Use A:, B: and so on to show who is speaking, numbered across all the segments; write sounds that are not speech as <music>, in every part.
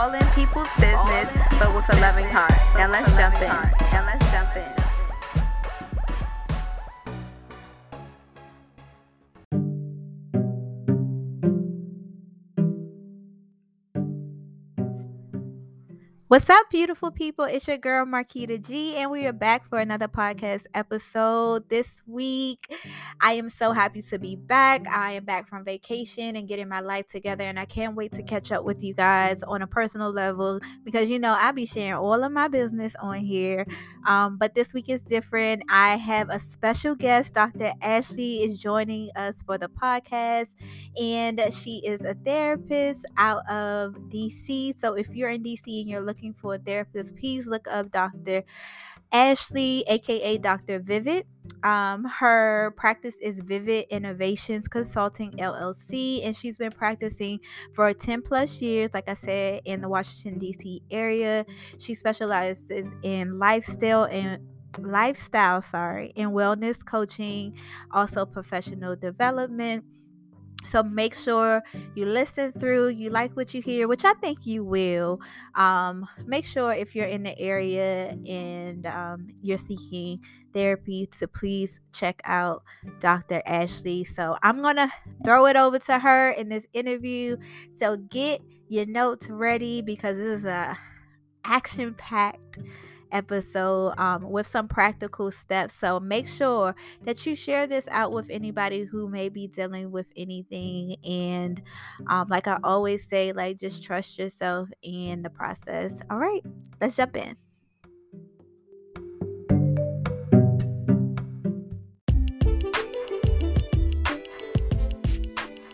A: all in people's business, but with a loving heart. Now let's jump in. Now let's jump in. What's up, beautiful people? It's your girl Markitta G, and we are back for another podcast episode this week. I am so happy to be back. I am back from vacation and getting my life together, and I can't wait to catch up with you guys on a personal level because you know I'll be sharing all of my business on here. Um, but this week is different. I have a special guest, Dr. Ashley, is joining us for the podcast, and she is a therapist out of DC. So if you're in DC and you're looking looking for a therapist, please look up Dr. Ashley, aka Dr. Vivid. Um, her practice is Vivid Innovations Consulting LLC, and she's been practicing for 10 plus years, like I said, in the Washington, D.C. area. She specializes in lifestyle and lifestyle, sorry, and wellness coaching, also professional development so make sure you listen through, you like what you hear, which I think you will. Um, make sure if you're in the area and um, you're seeking therapy to please check out Dr. Ashley. So I'm going to throw it over to her in this interview. So get your notes ready because this is a action packed episode um, with some practical steps. So make sure that you share this out with anybody who may be dealing with anything. And um, like I always say, like just trust yourself in the process. All right, let's jump in.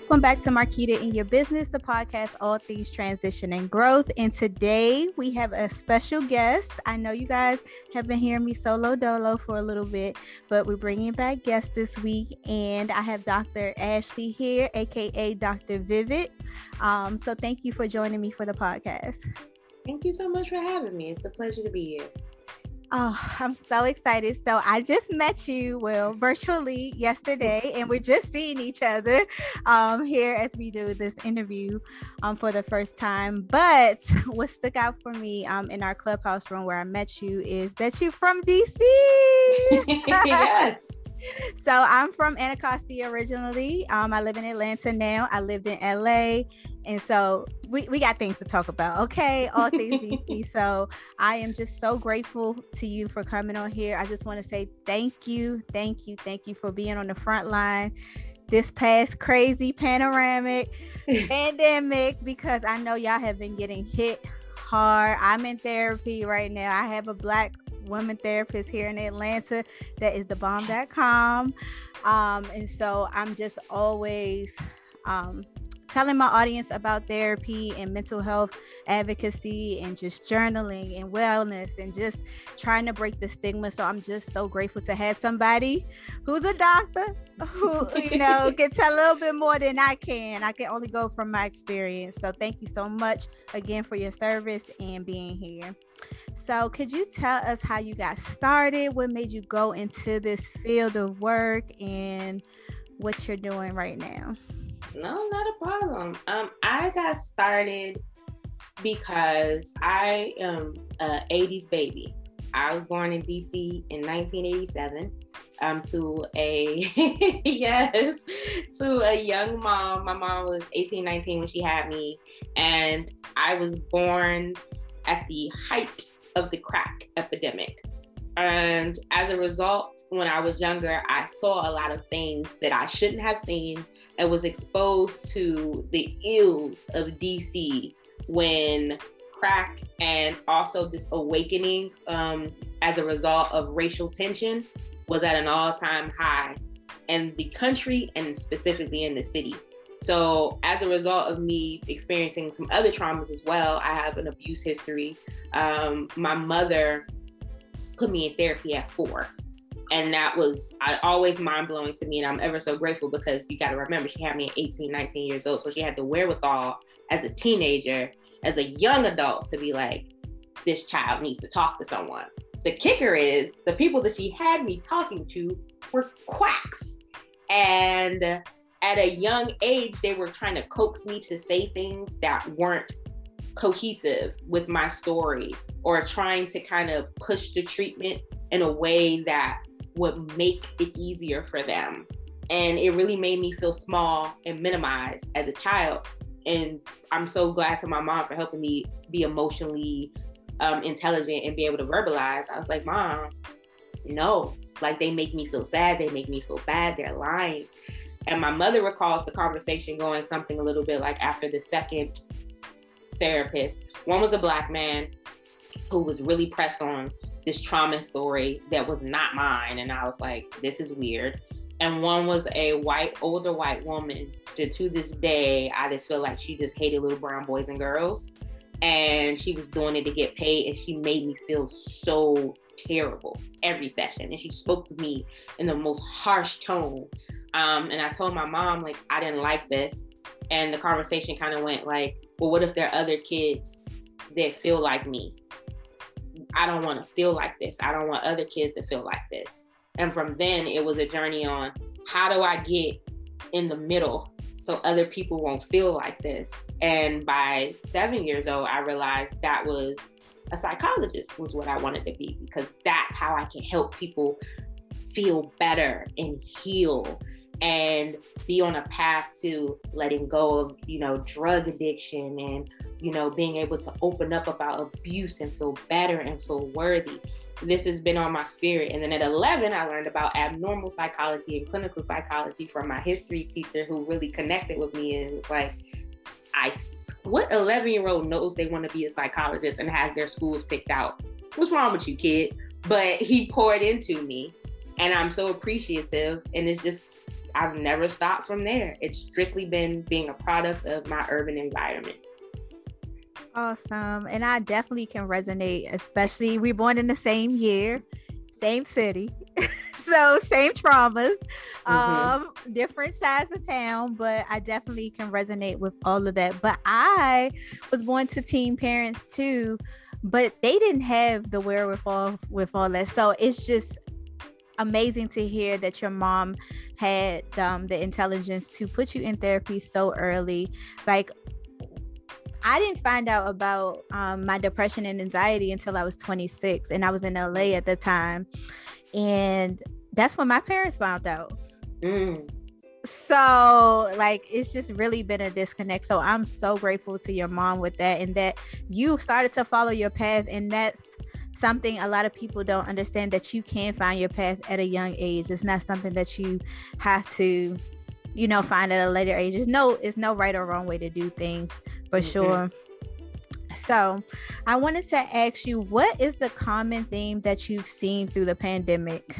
A: Welcome back to Markitta in Your Business, the podcast, all things transition and growth. And today we have a special guest. I know you guys have been hearing me solo dolo for a little bit, but we're bringing back guests this week. And I have Dr. Ashley here, aka Dr. Vivid. Um, so thank you for joining me for the podcast.
B: Thank you so much for having me. It's a pleasure to be here.
A: Oh, I'm so excited. So I just met you, well, virtually yesterday, and we're just seeing each other um, here as we do this interview um, for the first time. But what stuck out for me um, in our clubhouse room where I met you is that you're from DC. <laughs> yes. <laughs> So I'm from Anacostia originally. Um, I live in Atlanta now. I lived in LA and so we, we got things to talk about, okay? All things DC. <laughs> So I am just so grateful to you for coming on here. I just want to say thank you, thank you, thank you for being on the front line this past crazy panoramic <laughs> pandemic because I know y'all have been getting hit hard. I'm in therapy right now. I have a black woman therapist here in Atlanta that is the bomb.com. Um, and so I'm just always um, telling my audience about therapy and mental health advocacy and just journaling and wellness and just trying to break the stigma. So I'm just so grateful to have somebody who's a doctor who, you know, <laughs> can tell a little bit more than I can. I can only go from my experience. So thank you so much again for your service and being here. So, could you tell us how you got started? What made you go into this field of work and what you're doing right now?
B: No, not a problem. Um, I got started because I am a 80s baby. I was born in DC in 1987 um, to a <laughs> yes to a young mom. My mom was 18, 19 when she had me, and I was born at the height of the crack epidemic. And as a result, when I was younger, I saw a lot of things that I shouldn't have seen and was exposed to the ills of DC when crack and also this awakening um, as a result of racial tension was at an all-time high in the country and specifically in the city. So, as a result of me experiencing some other traumas as well, I have an abuse history. Um, my mother put me in therapy at four and that was I, always mind blowing to me and i'm ever so grateful because you got to remember she had me at 18 19 years old so she had the wherewithal as a teenager as a young adult to be like this child needs to talk to someone. The kicker is the people that she had me talking to were quacks. And at a young age they were trying to coax me to say things that weren't cohesive with my story or trying to kind of push the treatment in a way that would make it easier for them. And it really made me feel small and minimized as a child. And I'm so glad to my mom for helping me be emotionally um, intelligent and be able to verbalize. I was like, Mom, no, like they make me feel sad, they make me feel bad, they're lying. And my mother recalls the conversation going something a little bit like after the second therapist. One was a black man who was really pressed on this trauma story that was not mine. And I was like, this is weird. And one was a white, older white woman that to this day, I just feel like she just hated little brown boys and girls. And she was doing it to get paid. And she made me feel so terrible every session. And she spoke to me in the most harsh tone. Um, and I told my mom, like, I didn't like this. And the conversation kind of went like, well, what if there are other kids that feel like me? I don't want to feel like this. I don't want other kids to feel like this. And from then, it was a journey on how do I get in the middle so other people won't feel like this. And by seven years old, I realized that was a psychologist was what I wanted to be because that's how I can help people feel better and heal and be on a path to letting go of you know drug addiction and you know being able to open up about abuse and feel better and feel worthy. This has been on my spirit. And then at 11 i learned about abnormal psychology and clinical psychology from my history teacher who really connected with me and was like i what 11 year old knows they want to be a psychologist and has their schools picked out? What's wrong with you kid? But he poured into me and i'm so appreciative and it's just I've never stopped from there. It's strictly been being a product of my urban environment.
A: Awesome. And I definitely can resonate, especially we were born in the same year, same city. <laughs> so same traumas, mm-hmm. um, different sides of town, but I definitely can resonate with all of that. But I was born to teen parents too, but they didn't have the wherewithal with all that. So it's just amazing to hear that your mom had um, the intelligence to put you in therapy so early. Like, I didn't find out about um, my depression and anxiety until I was 26, and I was in LA at the time. And that's when my parents found out. Mm. So, like, it's just really been a disconnect. So, I'm so grateful to your mom with that, and that you started to follow your path, and that's something a lot of people don't understand that you can find your path at a young age. It's not something that you have to, you know, find at a later age. There's no, it's no right or wrong way to do things for mm-hmm. sure. So, I wanted to ask you, what is the common theme that you've seen through the pandemic?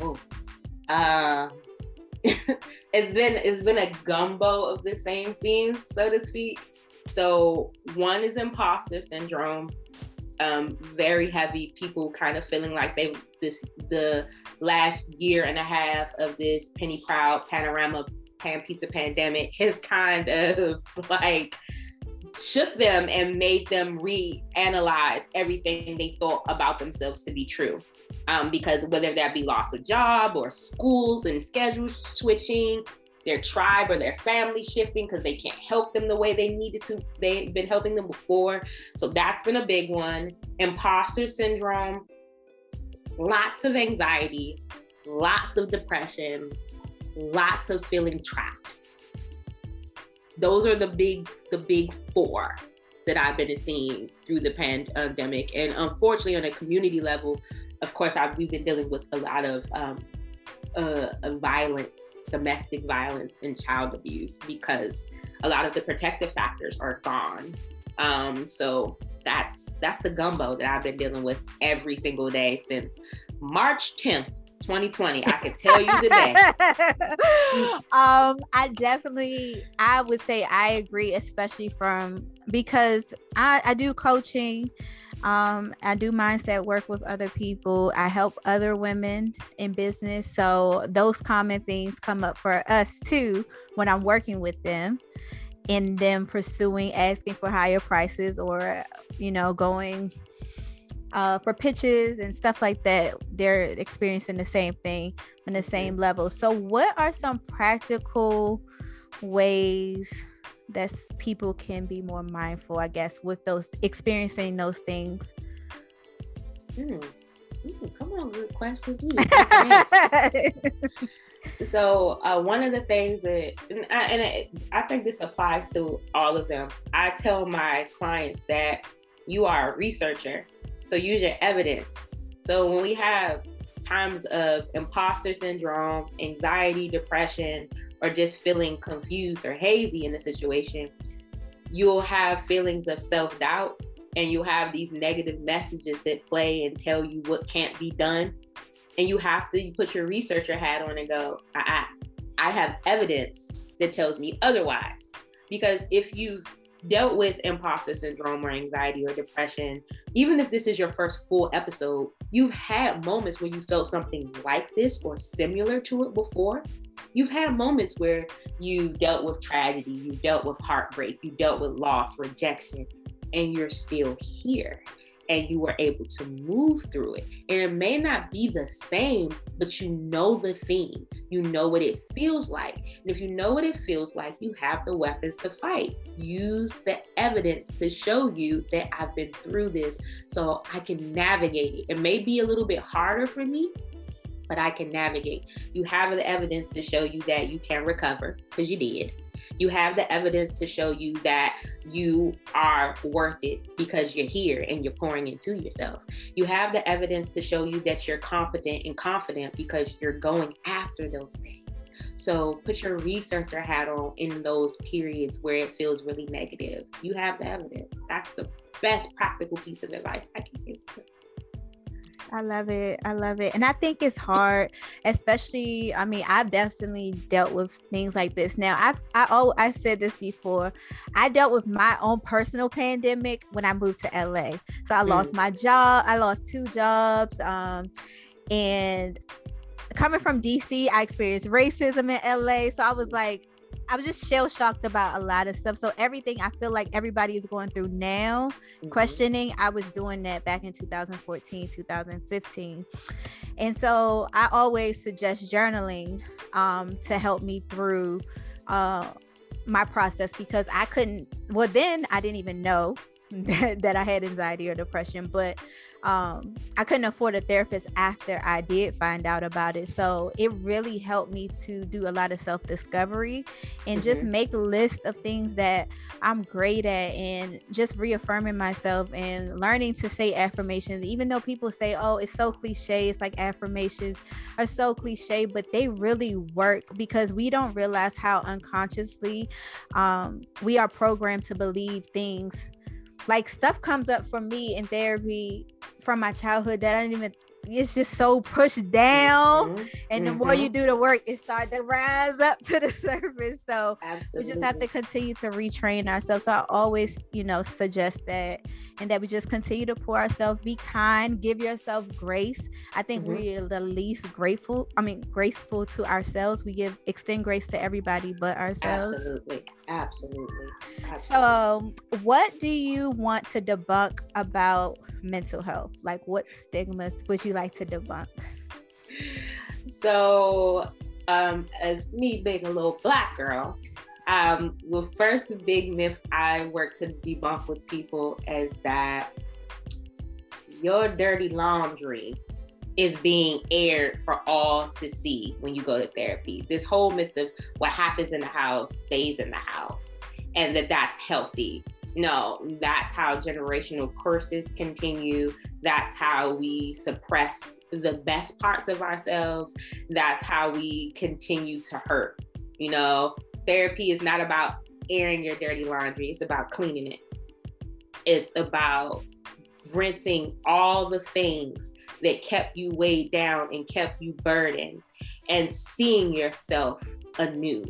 B: Ooh. Uh, <laughs> it's been it's been a gumbo of the same themes, so to speak. So one is imposter syndrome. Um, very heavy. People kind of feeling like they this the last year and a half of this penny proud panorama pan pizza pandemic <laughs> has kind of like shook them and made them reanalyze everything they thought about themselves to be true. Um, because whether that be loss of job or schools and schedule switching their tribe or their family shifting because they can't help them the way they needed to. They've been helping them before. So that's been a big one. Imposter syndrome, lots of anxiety, lots of depression, lots of feeling trapped. Those are the big, the big four that I've been seeing through the pandemic. And unfortunately, on a community level, of course, I've, we've been dealing with a lot of um, uh, violence domestic violence and child abuse because a lot of the protective factors are gone. Um, so that's that's the gumbo that I've been dealing with every single day since March 10th, 2020. I can tell you today. <laughs>
A: um, I definitely I would say I agree, especially from because I, I do coaching um, I do mindset work with other people. I help other women in business. So those common things come up for us too when I'm working with them and them pursuing asking for higher prices or you know going uh, for pitches and stuff like that they're experiencing the same thing on the same level so what are some practical ways that people can be more mindful, I guess, with those experiencing those things?
B: Mm. Mm, come on, good questions. <laughs> so uh, one of the things that, and, I, and it, I think this applies to all of them. I tell my clients that you are a researcher, so use your evidence. So when we have times of imposter syndrome, anxiety, depression, or just feeling confused or hazy in a situation, you'll have feelings of self doubt and you'll have these negative messages that play and tell you what can't be done. And you have to put your researcher hat on and go, I, I, I have evidence that tells me otherwise. Because if you've dealt with imposter syndrome or anxiety or depression, even if this is your first full episode, you've had moments where you felt something like this or similar to it before. You've had moments where you dealt with tragedy, you dealt with heartbreak, you dealt with loss, rejection, and you're still here and you were able to move through it. And it may not be the same, but you know the theme. You know what it feels like. And if you know what it feels like, you have the weapons to fight. Use the evidence to show you that I've been through this so I can navigate it. It may be a little bit harder for me, but I can navigate. You have the evidence to show you that you can recover because you did you have the evidence to show you that you are worth it because you're here and you're pouring into yourself. You have the evidence to show you that you're competent and confident because you're going after those things. So put your researcher hat on in those periods where it feels really negative. You have the evidence. That's the best practical piece of advice I can give.
A: I love it. I love it. And I think it's hard, especially, I mean, I've definitely dealt with things like this. Now, I've, I, oh, I've said this before. I dealt with my own personal pandemic when I moved to LA. So I mm. lost my job. I lost two jobs. Um, and coming from DC, I experienced racism in LA. So I was like, I was just shell shocked about a lot of stuff. So everything I feel like everybody is going through now, mm-hmm. questioning, I was doing that back in 2014, 2015. And so I always suggest journaling um, to help me through uh, my process because I couldn't, well, then I didn't even know <laughs> that, that I had anxiety or depression, but um, I couldn't afford a therapist after I did find out about it. So it really helped me to do a lot of self discovery and mm-hmm. just make a list of things that I'm great at and just reaffirming myself and learning to say affirmations. Even though people say, oh, it's so cliche, it's like affirmations are so cliche, but they really work because we don't realize how unconsciously um, we are programmed to believe things like stuff comes up for me in therapy from my childhood that I didn't even it's just so pushed down mm-hmm. and the mm-hmm. more you do the work it starts to rise up to the <laughs> surface so Absolutely. we just have to continue to retrain ourselves so i always you know suggest that and that we just continue to pour ourselves. Be kind. Give yourself grace. I think mm-hmm. we're the least grateful i mean graceful to ourselves. We give extend grace to everybody but ourselves.
B: Absolutely. Absolutely, absolutely.
A: so what do you want to debunk about mental health? Like what stigmas would you like to debunk?
B: So, um, as me being a little black girl, um, well, first, big myth I work to debunk with people is that your dirty laundry is being aired for all to see when you go to therapy. This whole myth of what happens in the house stays in the house and that that's healthy. No, that's how generational curses continue. That's how we suppress the best parts of ourselves. That's how we continue to hurt. You know, therapy is not about airing your dirty laundry, it's about cleaning it. It's about rinsing all the things that kept you weighed down and kept you burdened and seeing yourself anew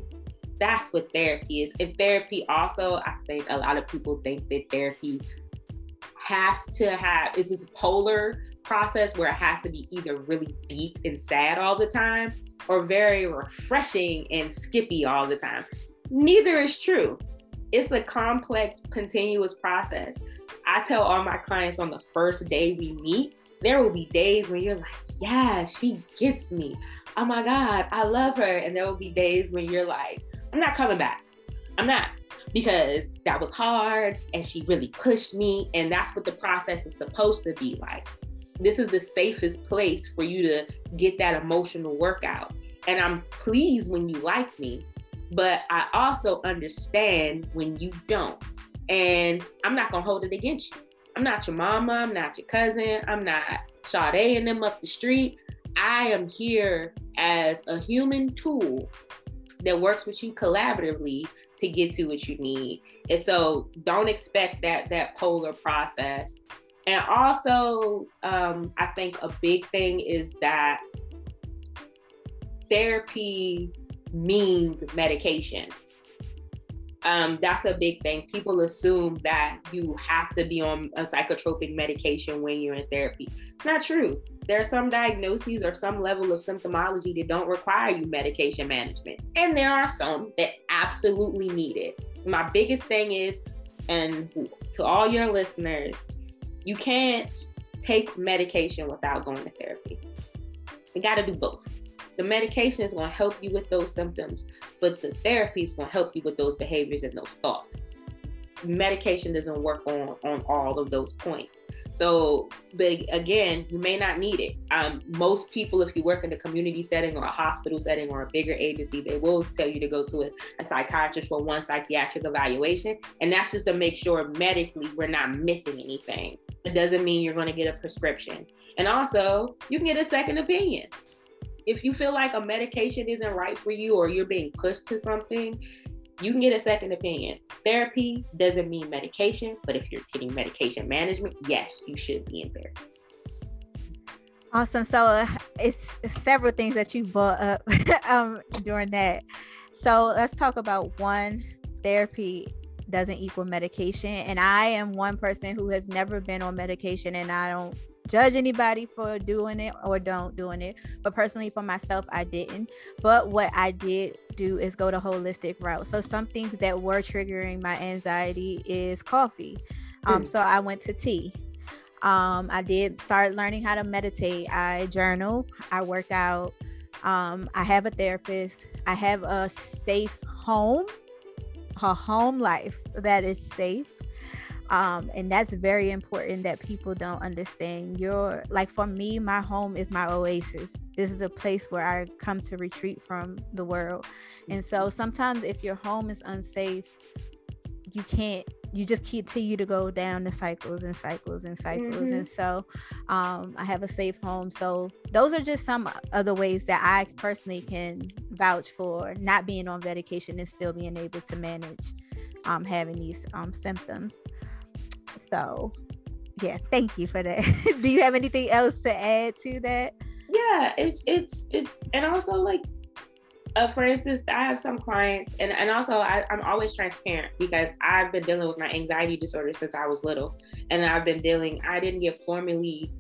B: that's what therapy is. And therapy also, I think a lot of people think that therapy has to have is this polar process where it has to be either really deep and sad all the time or very refreshing and skippy all the time. Neither is true. It's a complex, continuous process. I tell all my clients on the first day we meet, there will be days when you're like, yeah, she gets me. Oh my God, I love her. And there will be days when you're like, I'm not coming back. I'm not. because that was hard and she really pushed me. And that's what the process is supposed to be like. This is the safest place for you to get that emotional workout. And I'm pleased when you like me, but I also understand when you don't. And I'm not gonna hold it against you. I'm not your mama, I'm not your cousin, I'm not Sade and them up the street. I am here as a human tool that works with you collaboratively to get to what you need. And so don't expect that that polar process. And also, um, I think a big thing is that therapy means medication. Um, that's a big thing. People assume that you have to be on a psychotropic medication when you're in therapy. It's not true. There are some diagnoses or some level of symptomology that don't require you medication management. And there are some that absolutely need it. My biggest thing is, and to all your listeners, you can't take medication without going to therapy. You got to do both. The medication is going to help you with those symptoms, but the therapy is going to help you with those behaviors and those thoughts. Medication doesn't work on on all of those points. So, but again, you may not need it. Um, most people, if you work in a community setting or a hospital setting or a bigger agency, they will tell you to go to a, a psychiatrist for one psychiatric evaluation. And that's just to make sure medically we're not missing anything. It doesn't mean you're going to get a prescription. And also, you can get a second opinion. If you feel like a medication isn't right for you or you're being pushed to something, you can get a second opinion. Therapy doesn't mean medication, but if you're getting medication management, yes, you should be in therapy.
A: Awesome. So uh, it's, several things that you brought up <laughs> um, during that. So let's talk about one therapy doesn't equal medication. And I am one person who has never been on medication and I don't judge anybody for doing it or don't doing it but personally for myself i didn't. But what i did do is go the holistic route. So some things that were triggering my anxiety is coffee. Um, mm. so i went to tea. Um, i did start learning how to meditate. I journal i work out. Um, i have a therapist. I have a safe home a home life that is safe um, and that's very important that people don't understand your like for me my home is my oasis. This is a place where i come to retreat from the world. And so sometimes if your home is unsafe you can't you just continue to go down the cycles and cycles and cycles mm-hmm. and so um, i have a safe home so those are just some of the ways that i personally can vouch for not being on medication and still being able to manage um, having these um, symptoms so, yeah, thank you for that. <laughs> Do you have anything else to add to that?
B: Yeah, it's it's it, and also like uh, for instance, I have some clients, and, and also I, am always transparent because I've been dealing with my anxiety disorder since I was little. And I've been dealing, I didn't get formally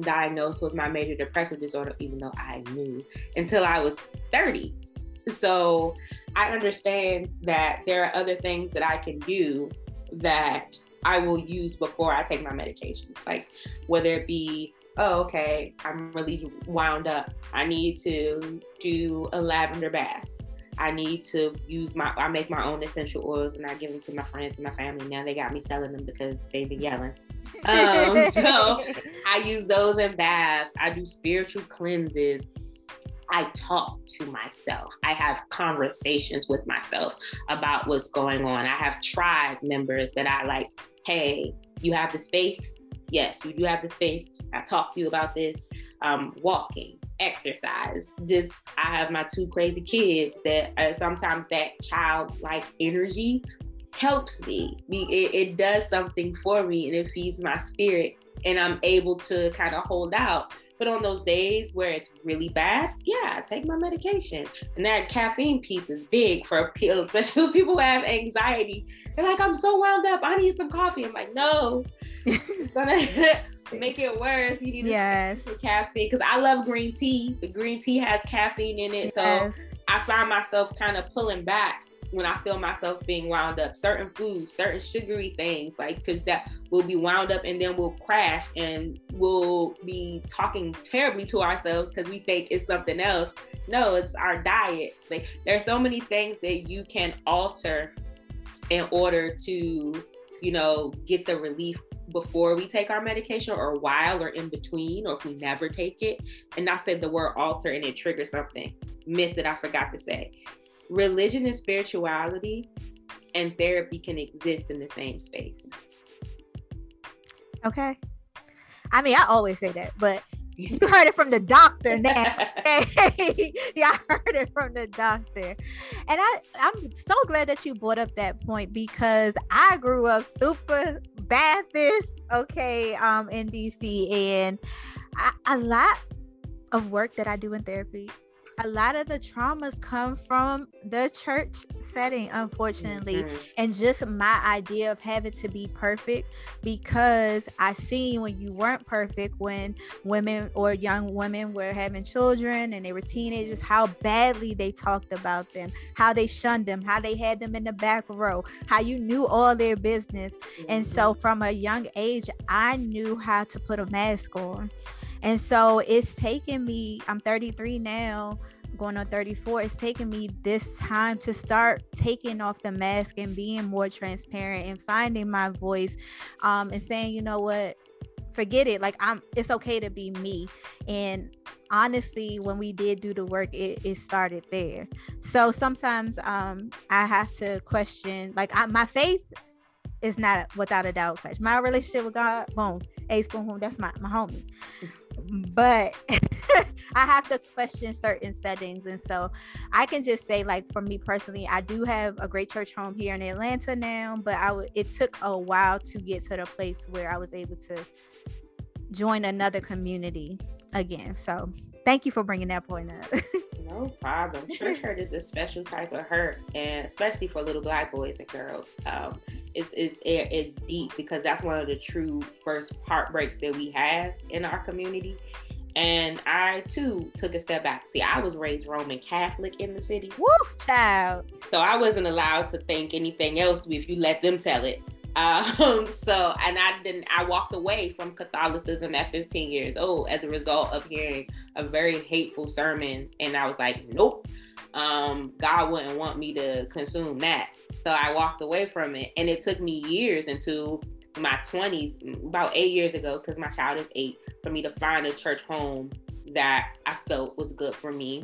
B: diagnosed with my major depressive disorder, even though I knew until I was 30. So I understand that there are other things that I can do that I will use before I take my medication. Like whether it be, oh, okay, I'm really wound up. I need to do a lavender bath. I need to use my I make my own essential oils and I give them to my friends and my family. Now they got me selling them because they've been yelling. Um, <laughs> so I use those in baths. I do spiritual cleanses. I talk to myself. I have conversations with myself about what's going on. I have tribe members that I like hey, you have the space. Yes, you do have the space. I talk to you about this. Um, walking, exercise. Just I have my two crazy kids that uh, sometimes that childlike energy helps me. It, it does something for me and it feeds my spirit, and I'm able to kind of hold out. But on those days where it's really bad, yeah, I take my medication. And that caffeine piece is big for <laughs> people, especially people who have anxiety. They're like, I'm so wound up. I need some coffee. I'm like, no, it's <laughs> gonna <laughs> make it worse. You need to yes. caffeine because I love green tea. The green tea has caffeine in it, yes. so I find myself kind of pulling back when I feel myself being wound up. Certain foods, certain sugary things, like because that will be wound up and then we'll crash and we'll be talking terribly to ourselves because we think it's something else. No, it's our diet. Like there's so many things that you can alter in order to, you know, get the relief before we take our medication or while or in between or if we never take it. And I said the word alter and it triggers something. Myth that I forgot to say. Religion and spirituality and therapy can exist in the same space.
A: Okay. I mean, I always say that, but <laughs> you heard it from the doctor now. <laughs> Hey, <laughs> yeah, I heard it from the doctor. And I, I'm so glad that you brought up that point because I grew up super Baptist, okay, um, in DC, and I, a lot of work that I do in therapy a lot of the traumas come from the church setting, unfortunately, mm-hmm. and just my idea of having to be perfect because I seen when you weren't perfect when women or young women were having children and they were teenagers, how badly they talked about them, how they shunned them, how they had them in the back row, how you knew all their business. Mm-hmm. And so from a young age, I knew how to put a mask on. And so it's taken me, I'm 33 now, going on 34. It's taken me this time to start taking off the mask and being more transparent and finding my voice um, and saying, you know what, forget it. Like I'm it's okay to be me. And honestly, when we did do the work, it, it started there. So sometimes um I have to question like I, my faith is not without a doubt question. My relationship with God, boom, a spoon home, that's my, my homie but <laughs> I have to question certain settings. And so I can just say, like, for me personally, I do have a great church home here in Atlanta now, but I w- it took a while to get to the place where I was able to join another community again. So thank you for bringing that point up. <laughs>
B: no problem. Church hurt is a special type of hurt, and especially for little black boys and girls. Um, it's, it's it's deep because that's one of the true first heartbreaks that we have in our community. And I too took a step back. See, I was raised Roman Catholic in the city.
A: Woof, child.
B: So I wasn't allowed to think anything else if you let them tell it. Um, <laughs> so, and I didn't, I walked away from Catholicism at 15 years old as a result of hearing a very hateful sermon. And I was like, nope, um, God wouldn't want me to consume that. So I walked away from it. And it took me years into my 20s, about eight years ago, because my child is eight, for me to find a church home that I felt was good for me.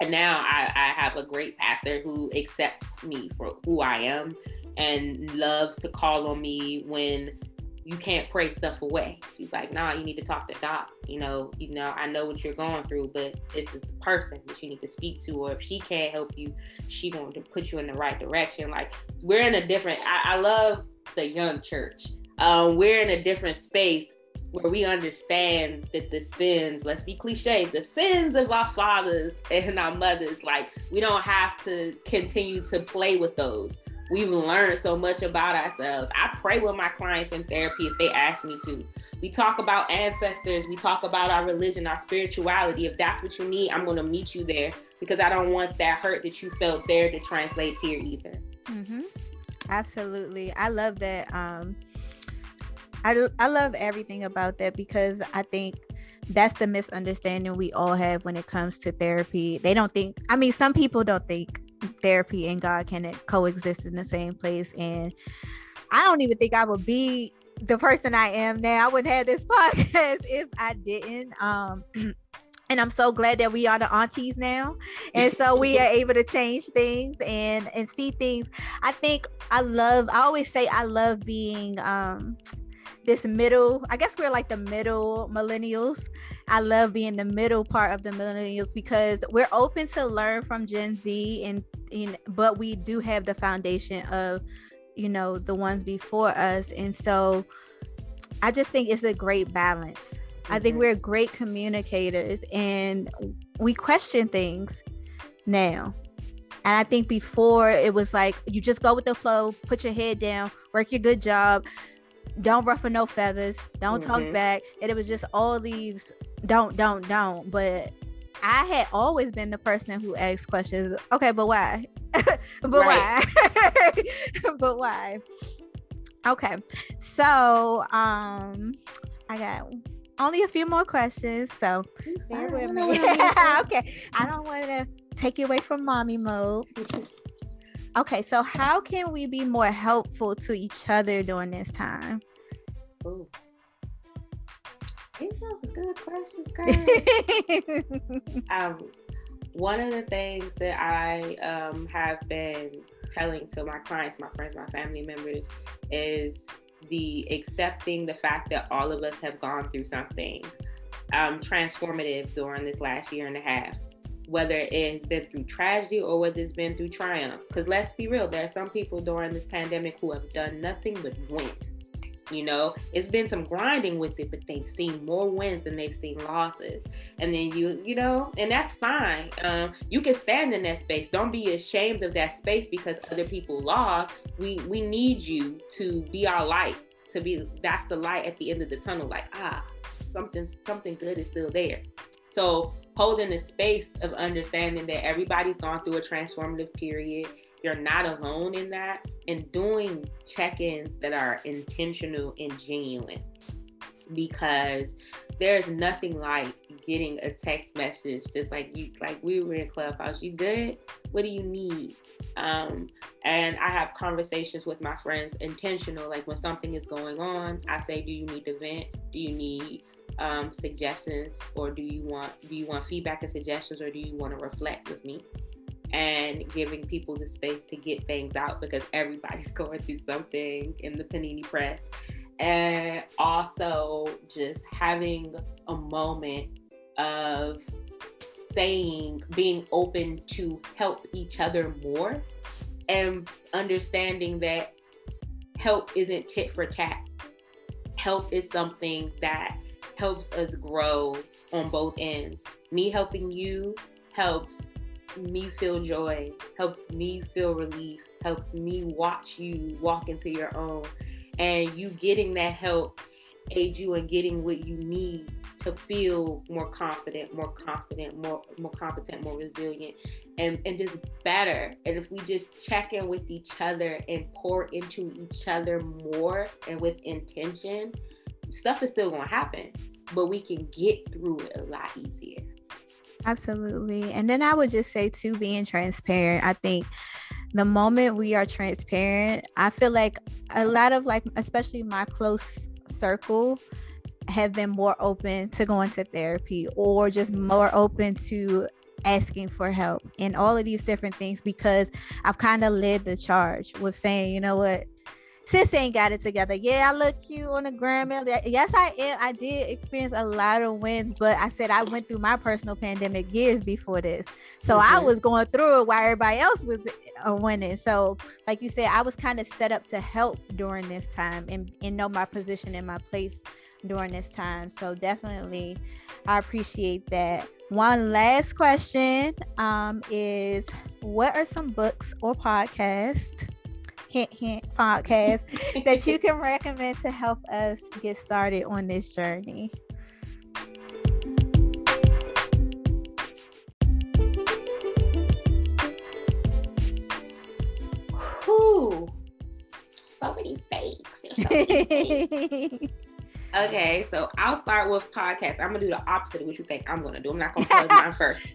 B: And now I, I have a great pastor who accepts me for who I am and loves to call on me when you can't pray stuff away. She's like, nah, you need to talk to Doc. You know, you know, I know what you're going through, but this is the person that you need to speak to. Or if she can't help you, she going to put you in the right direction. Like we're in a different. I, I love the young church. Um, we're in a different space where we understand that the sins, let's be cliche, the sins of our fathers <laughs> and our mothers, like we don't have to continue to play with those we've learned so much about ourselves. I pray with my clients in therapy if they ask me to. We talk about ancestors, we talk about our religion, our spirituality. If that's what you need, I'm going to meet you there because I don't want that hurt that you felt there to translate here either.
A: Mm-hmm. Absolutely. I love that. Um, I, I love everything about that because I think that's the misunderstanding we all have when it comes to therapy. They don't think, I mean, some people don't think therapy and God can coexist in the same place. And I don't even think I would be the person I am now. I wouldn't have this <laughs> podcast if I didn't. Um, <clears throat> and I'm so glad that we are the aunties now, and so we are <laughs> able to change things and and see things. I think I love. I always say I love being um this middle i guess we're like the middle millennials i love being the middle part of the millennials because we're open to learn from gen z and, but we do have the foundation of you know the ones before us and so i just think it's a great balance i think mm-hmm. we're great communicators and we question things now and I think before it was like you just go with the flow, put your head down, work your good job, don't ruffle no feathers, don't mm-hmm. talk back. And it was just all these don't, don't, don't. But I had always been the person who asked questions. Okay, but why? <laughs> but why? <laughs> but why? Okay. So um I got only a few more questions. So bear with me. <laughs> okay. I don't want to take you away from mommy mode. Okay, so how can we be more helpful to each other during this time?
B: Ooh. These are good questions, girl. um, one of the things that I um, have been telling to my clients, my friends, my family members is the accepting the fact that all of us have gone through something um, transformative during this last year and a half whether it's been through tragedy or whether it's been through triumph. Because let's be real, there are some people during this pandemic who have done nothing but win. You know, it's been some grinding with it, but they've seen more wins than they've seen losses. And then you, you know, and that's fine. Um, you can stand in that space. Don't be ashamed of that space because other people lost. We we need you to be our light. To be that's the light at the end of the tunnel. Like ah, something something good is still there. So holding the space of understanding that everybody's gone through a transformative period. You're not alone in that, and doing check ins that are intentional and genuine. Because there's nothing like getting a text message just like you like we were in clubhouse you good? What do you need? Um and i have conversations with my friends intentional like when something is going on i say do you need to vent? Do you need um, suggestions or do you want do you want feedback and suggestions or do you want to reflect with me and giving people the space to get things out because everybody's <laughs> going through something in the panini press and also just having a moment of saying being open to help each other more and understanding that help isn't tit for tat help is something that helps us grow on both ends. Me helping you helps me feel joy, helps me feel relief, helps me watch you walk into your own. And you getting that help aid you in getting what you need to feel more confident, more confident, more more competent, more resilient, and and just better. And if we just check in with each other and pour into each other more and with intention, stuff is still gonna happen, but we can get through it a lot easier.
A: Absolutely. And then I would just say too, being transparent. I think the moment we are transparent, I feel like a lot of like, especially my close circle, have been more open to going to therapy or just more open to asking for help and all of these different things because I've kind of led the charge with saying, you know what, sis ain't got it together. Yeah, I look cute on the gram. Yes, I am. I did experience a lot of wins, but I said I went through my personal pandemic years before this. So mm-hmm. I was going through it while everybody else was uh, winning. So, like you said, I was kind of set up to help during this time and, and know my position and my place during this time. So definitely I appreciate that. One last question um, is what are some books or podcasts hint hint podcast <laughs> that you can recommend to help us get started on this journey?
B: Whew. So many fakes. So many fakes. <laughs> okay, so I'll start with podcast. I'm gonna do the opposite of what you think I'm gonna do. I'm not gonna plug mine <laughs> first.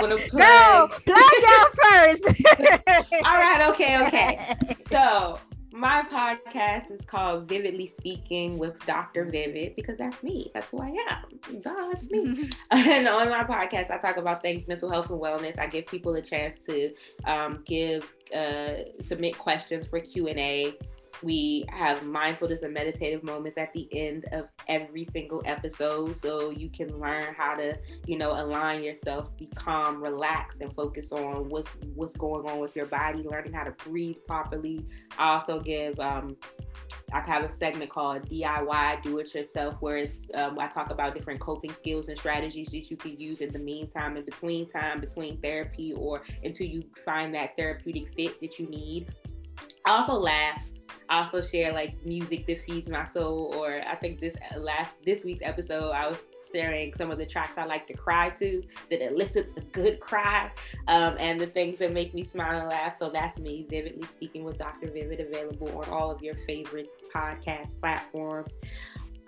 B: Gonna plug. No,
A: plug down first. <laughs>
B: All right, okay, okay. <laughs> So my podcast is called Vividly Speaking with Dr. Vivid because that's me. That's who I am. That's me. <laughs> and on my podcast, I talk about things mental health and wellness. I give people a chance to um, give uh, submit questions for Q and A. We have mindfulness and meditative moments at the end of every single episode so you can learn how to, you know, align yourself, be calm, relax, and focus on what's what's going on with your body, learning how to breathe properly. I also give um I have a segment called DIY Do It Yourself, where it's um, I talk about different coping skills and strategies that you can use in the meantime, in between time, between therapy, or until you find that therapeutic fit that you need. I also laugh also share like music that feeds my soul. Or I think this last this week's episode, I was sharing some of the tracks I like to cry to that elicit the good cry um, and the things that make me smile and laugh. So that's me, vividly speaking with Dr. Vivid, available on all of your favorite podcast platforms.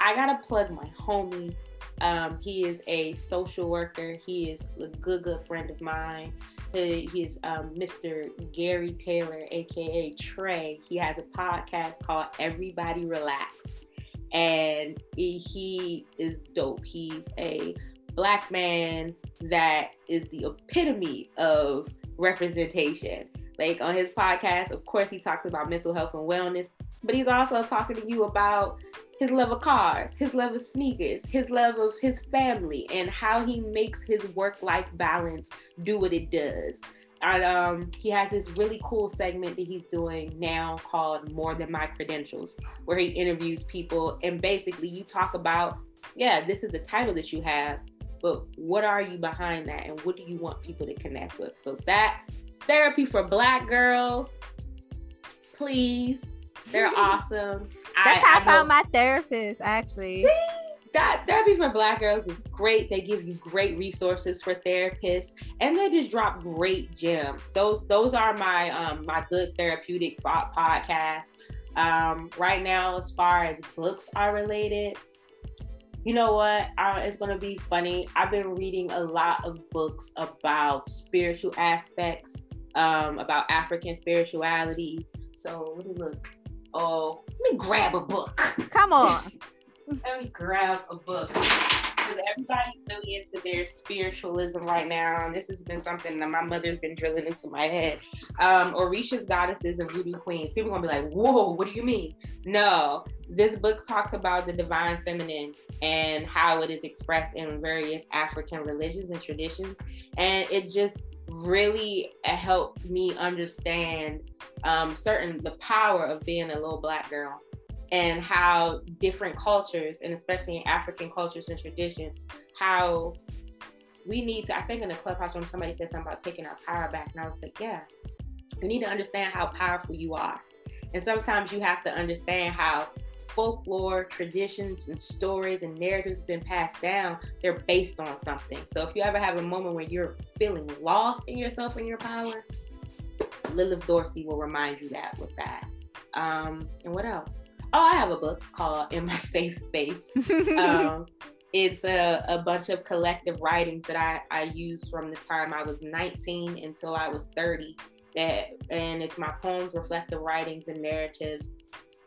B: I gotta plug my homie. Um, he is a social worker. He is a good, good friend of mine. He's um, Mr. Gary Taylor, aka Trey. He has a podcast called Everybody Relax, and he is dope. He's a black man that is the epitome of representation. Like on his podcast, of course, he talks about mental health and wellness, but he's also talking to you about his love of cars, his love of sneakers, his love of his family, and how he makes his work life balance do what it does. And um, he has this really cool segment that he's doing now called More Than My Credentials, where he interviews people and basically you talk about, yeah, this is the title that you have, but what are you behind that and what do you want people to connect with? So that therapy for black girls, please. They're awesome.
A: That's I, how I, I found my therapist, actually.
B: See? That therapy for black girls is great. They give you great resources for therapists, and they just drop great gems. Those those are my um my good therapeutic podcasts. Um, right now, as far as books are related, you know what? Uh, it's gonna be funny. I've been reading a lot of books about spiritual aspects, um, about African spirituality. So let me look. Oh, let me grab a book.
A: Come on. <laughs>
B: let me grab a book because everybody's really into their spiritualism right now. And this has been something that my mother's been drilling into my head. Um, Orisha's goddesses and voodoo queens. People are gonna be like, "Whoa, what do you mean?" No, this book talks about the divine feminine and how it is expressed in various African religions and traditions, and it just really helped me understand um, certain the power of being a little black girl and how different cultures and especially in african cultures and traditions how we need to i think in the clubhouse room somebody said something about taking our power back and i was like yeah we need to understand how powerful you are. And sometimes you have to understand how folklore, traditions, and stories and narratives been passed down, they're based on something. So if you ever have a moment where you're feeling lost in yourself and your power, Lilith Dorsey will remind you that with that. Um, and what else? Oh, I have a book called In My Safe Space. um, <laughs> it's a, a bunch of collective writings that I, I used from the time I was 19 until I was 30. That and it's my poems, reflective writings, and narratives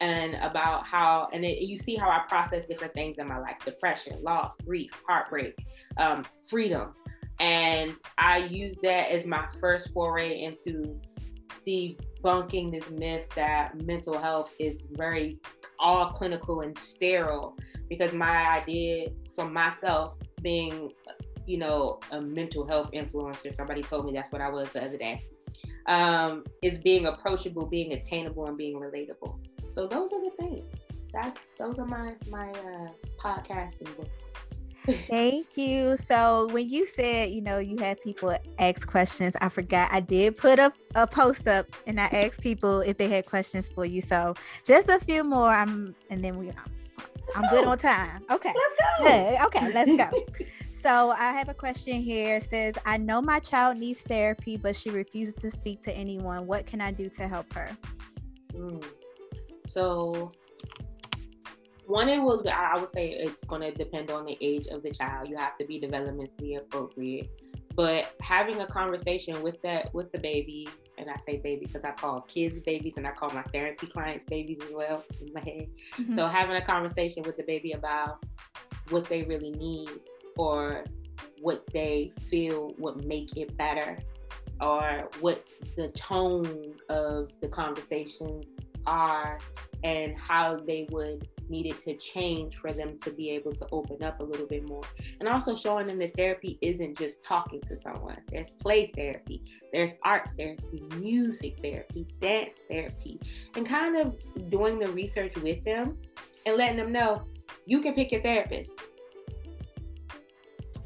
B: and about how and it, you see how I process different things in my life: depression, loss, grief, heartbreak, um, freedom, and I use that as my first foray into debunking this myth that mental health is very all clinical and sterile. Because my idea for myself being, you know, a mental health influencer, somebody told me that's what I was the other day, um, is being approachable, being attainable, and being relatable. So those are the things. That's those are my my uh, podcasting books. <laughs>
A: Thank you. So when you said, you know, you had people ask questions, I forgot I did put up a post up and I asked people if they had questions for you. So just a few more. I'm and then we I'm
B: let's
A: good on time. Okay.
B: Let's
A: go. Okay, let's go. <laughs> so I have a question here. It says, I know my child needs therapy, but she refuses to speak to anyone. What can I do to help her?
B: Mm. So one, it will. I would say it's going to depend on the age of the child. You have to be developmentally appropriate. But having a conversation with that with the baby, and I say baby because I call kids babies and I call my therapy clients babies as well <laughs> in my head. Mm-hmm. So having a conversation with the baby about what they really need or what they feel would make it better or what the tone of the conversations are and how they would need it to change for them to be able to open up a little bit more. And also showing them that therapy isn't just talking to someone. There's play therapy, there's art therapy, music therapy, dance therapy, and kind of doing the research with them and letting them know you can pick your therapist.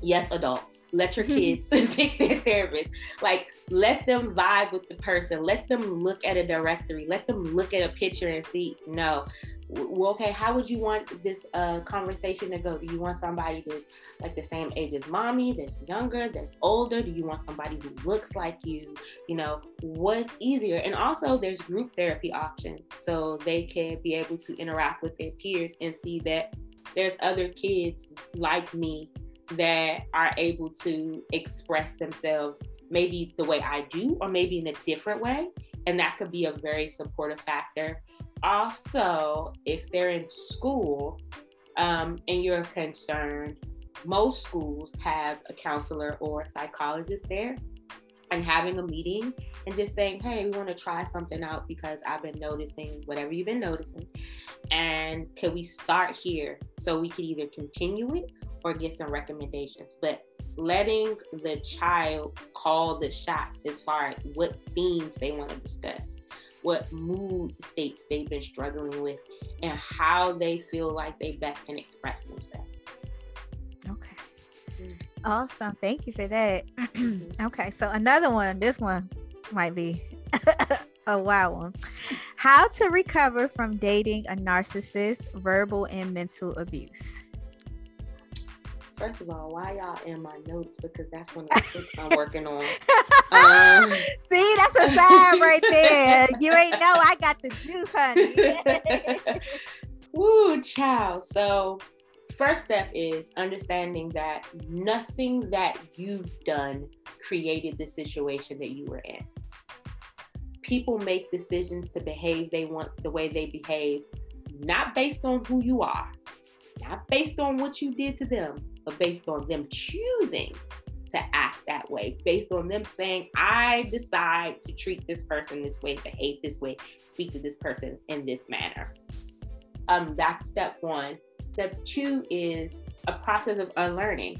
B: Yes, adults, let your <laughs> kids <laughs> pick their therapist. Like let them vibe with the person. Let them look at a directory. Let them look at a picture and see no. Well, okay how would you want this uh, conversation to go? Do you want somebody that's like the same age as mommy that's younger that's older? Do you want somebody who looks like you? You know what's easier? And also there's group therapy options so they can be able to interact with their peers and see that there's other kids like me that are able to express themselves maybe the way I do, or maybe in a different way. And that could be a very supportive factor. Also, if they're in school um, and you're concerned, most schools have a counselor or a psychologist there and having a meeting and just saying, hey, we want to try something out because I've been noticing whatever you've been noticing. And can we start here so we can either continue it or get some recommendations? But letting the child call the shots as far as what themes they want to discuss, what mood states they've been struggling with, and how they feel like they best can express themselves.
A: Okay. Mm. Awesome. Thank you for that. <clears throat> okay. So another one, this one might be <laughs> a wild one. How to recover from dating a narcissist, verbal and mental abuse.
B: First of all, why y'all in my notes? Because that's one of the things I'm working on. <laughs> Um,
A: See, that's a sign right there. <laughs> You ain't know I got the juice, honey. <laughs>
B: Woo, child. So first step is understanding that nothing that you've done created the situation that you were in. People make decisions to behave they want the way they behave, not based on who you are, not based on what you did to them, but based on them choosing to act that way, based on them saying, I decide to treat this person this way, behave this way, speak to this person in this manner. Um, that's step one. Step two is a process of unlearning.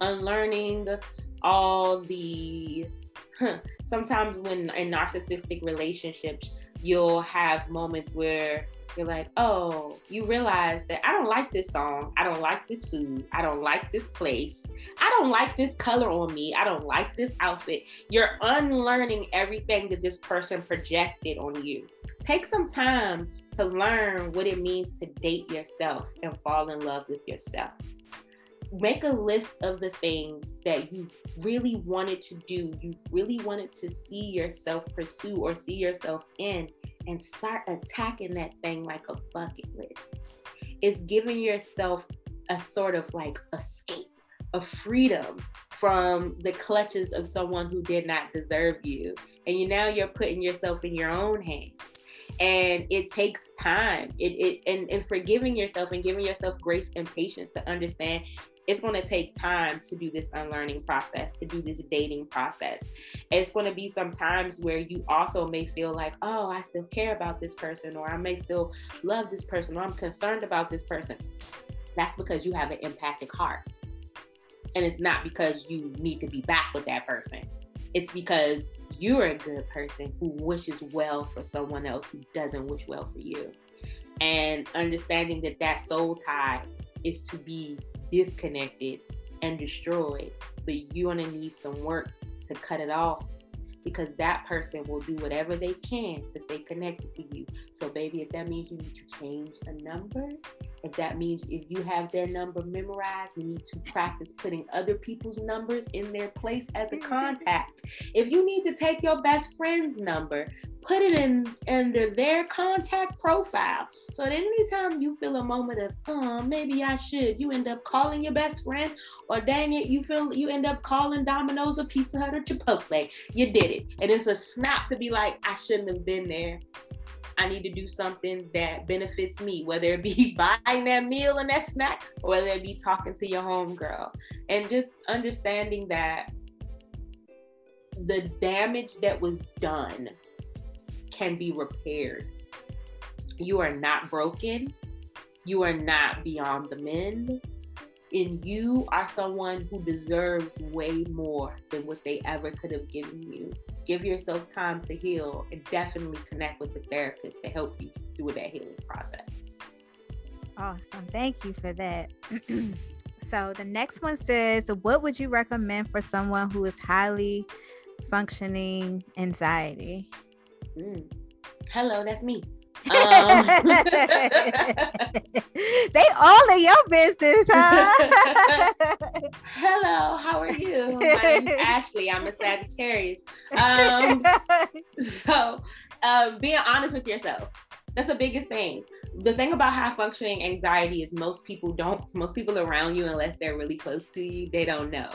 B: Unlearning all the sometimes when in narcissistic relationships, you'll have moments where you're like, oh, you realize that I don't like this song. I don't like this food. I don't like this place. I don't like this color on me. I don't like this outfit. You're unlearning everything that this person projected on you. Take some time to learn what it means to date yourself and fall in love with yourself. Make a list of the things that you really wanted to do, you really wanted to see yourself pursue or see yourself in, and start attacking that thing like a bucket list. It's giving yourself a sort of like escape, a freedom from the clutches of someone who did not deserve you. And you now you're putting yourself in your own hands and it takes time it, it and, and forgiving yourself and giving yourself grace and patience to understand it's going to take time to do this unlearning process to do this dating process. It's going to be some times where you also may feel like oh i still care about this person or i may still love this person or i'm concerned about this person. That's because you have an empathic heart. And it's not because you need to be back with that person. It's because you're a good person who wishes well for someone else who doesn't wish well for you. And understanding that that soul tie is to be disconnected and destroyed, but you're gonna need some work to cut it off because that person will do whatever they can to stay connected to you. So, baby, if that means you need to change a number, if that means if you have their number memorized, you need to practice putting other people's numbers in their place as a mm-hmm. contact. If you need to take your best friend's number, put it in under their contact profile. So that anytime you feel a moment of, oh, maybe I should, you end up calling your best friend, or dang it, you feel you end up calling Domino's or Pizza Hut or Chipotle. You did it. And it's a snap to be like, I shouldn't have been there. I need to do something that benefits me, whether it be <laughs> buying that meal and that snack, or whether it be talking to your homegirl. And just understanding that the damage that was done can be repaired. You are not broken. You are not beyond the mend. And you are someone who deserves way more than what they ever could have given you. Give yourself time to heal and definitely connect with the therapist to help you through that healing process.
A: Awesome. Thank you for that. <clears throat> so the next one says, What would you recommend for someone who is highly functioning anxiety?
B: Mm. Hello, that's me.
A: Um, <laughs> they all in your business, huh? <laughs>
B: Hello, how are you? My name's <laughs> Ashley. I'm a Sagittarius. Um, so, uh, being honest with yourself, that's the biggest thing. The thing about high functioning anxiety is most people don't, most people around you, unless they're really close to you, they don't know.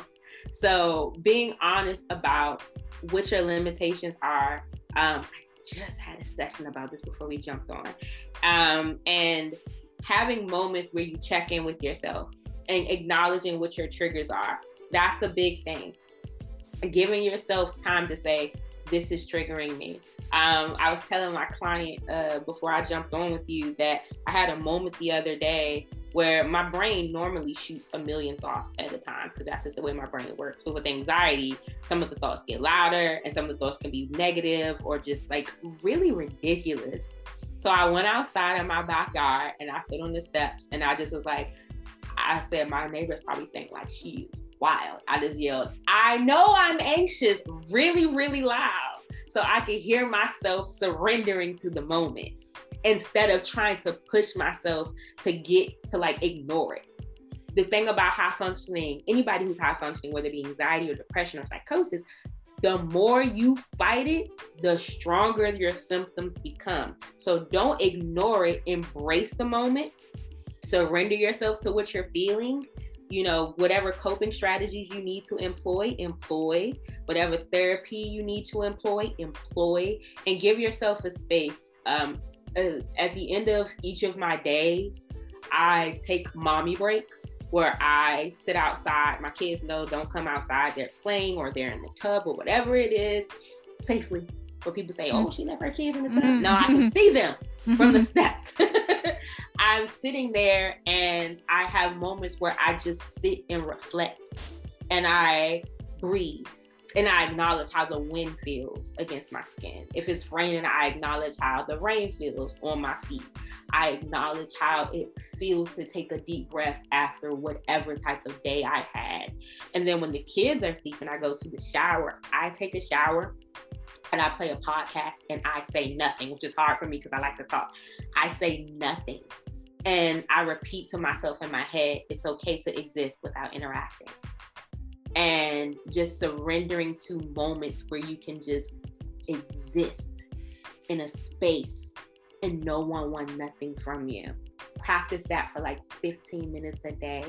B: So being honest about what your limitations are. Um, I just had a session about this before we jumped on. Um, and having moments where you check in with yourself and acknowledging what your triggers are. That's the big thing. Giving yourself time to say, this is triggering me. Um, I was telling my client uh, before I jumped on with you that I had a moment the other day where my brain normally shoots a million thoughts at a time because that's just the way my brain works. But with anxiety, some of the thoughts get louder and some of the thoughts can be negative or just like really ridiculous. So I went outside in my backyard and I stood on the steps and I just was like, I said, my neighbors probably think like she's wild. I just yelled, I know I'm anxious really, really loud. So I could hear myself surrendering to the moment instead of trying to push myself to get to like ignore it. The thing about high functioning, anybody who's high functioning, whether it be anxiety or depression or psychosis, the more you fight it, the stronger your symptoms become. So don't ignore it, embrace the moment, surrender yourself to what you're feeling. You know, whatever coping strategies you need to employ, employ. Whatever therapy you need to employ, employ, and give yourself a space. Um, uh, at the end of each of my days, I take mommy breaks where I sit outside. My kids know don't come outside. They're playing or they're in the tub or whatever it is safely. Where people say, oh, she left her kids in the tub. Mm-hmm. No, I can see them from the steps. <laughs> I'm sitting there and I have moments where I just sit and reflect and I breathe and I acknowledge how the wind feels against my skin. If it's raining, I acknowledge how the rain feels on my feet. I acknowledge how it feels to take a deep breath after whatever type of day I had. And then when the kids are sleeping, I go to the shower. I take a shower and I play a podcast and I say nothing, which is hard for me because I like to talk. I say nothing. And I repeat to myself in my head, it's okay to exist without interacting and just surrendering to moments where you can just exist in a space and no one wants nothing from you. Practice that for like 15 minutes a day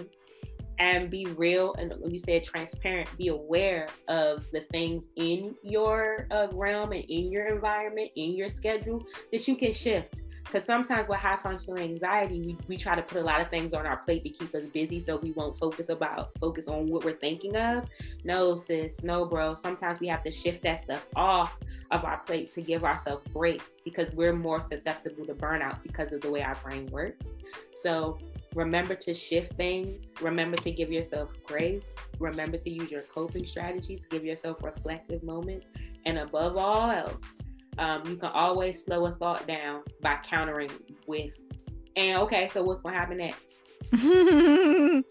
B: and be real. And when you say transparent, be aware of the things in your uh, realm and in your environment, in your schedule that you can shift because sometimes with high functioning anxiety, we, we try to put a lot of things on our plate to keep us busy so we won't focus about focus on what we're thinking of. No, sis, no, bro. Sometimes we have to shift that stuff off of our plate to give ourselves breaks because we're more susceptible to burnout because of the way our brain works. So remember to shift things, remember to give yourself grace, remember to use your coping strategies, give yourself reflective moments, and above all else, um, you can always slow a thought down by countering with, and okay, so what's gonna happen next? <laughs>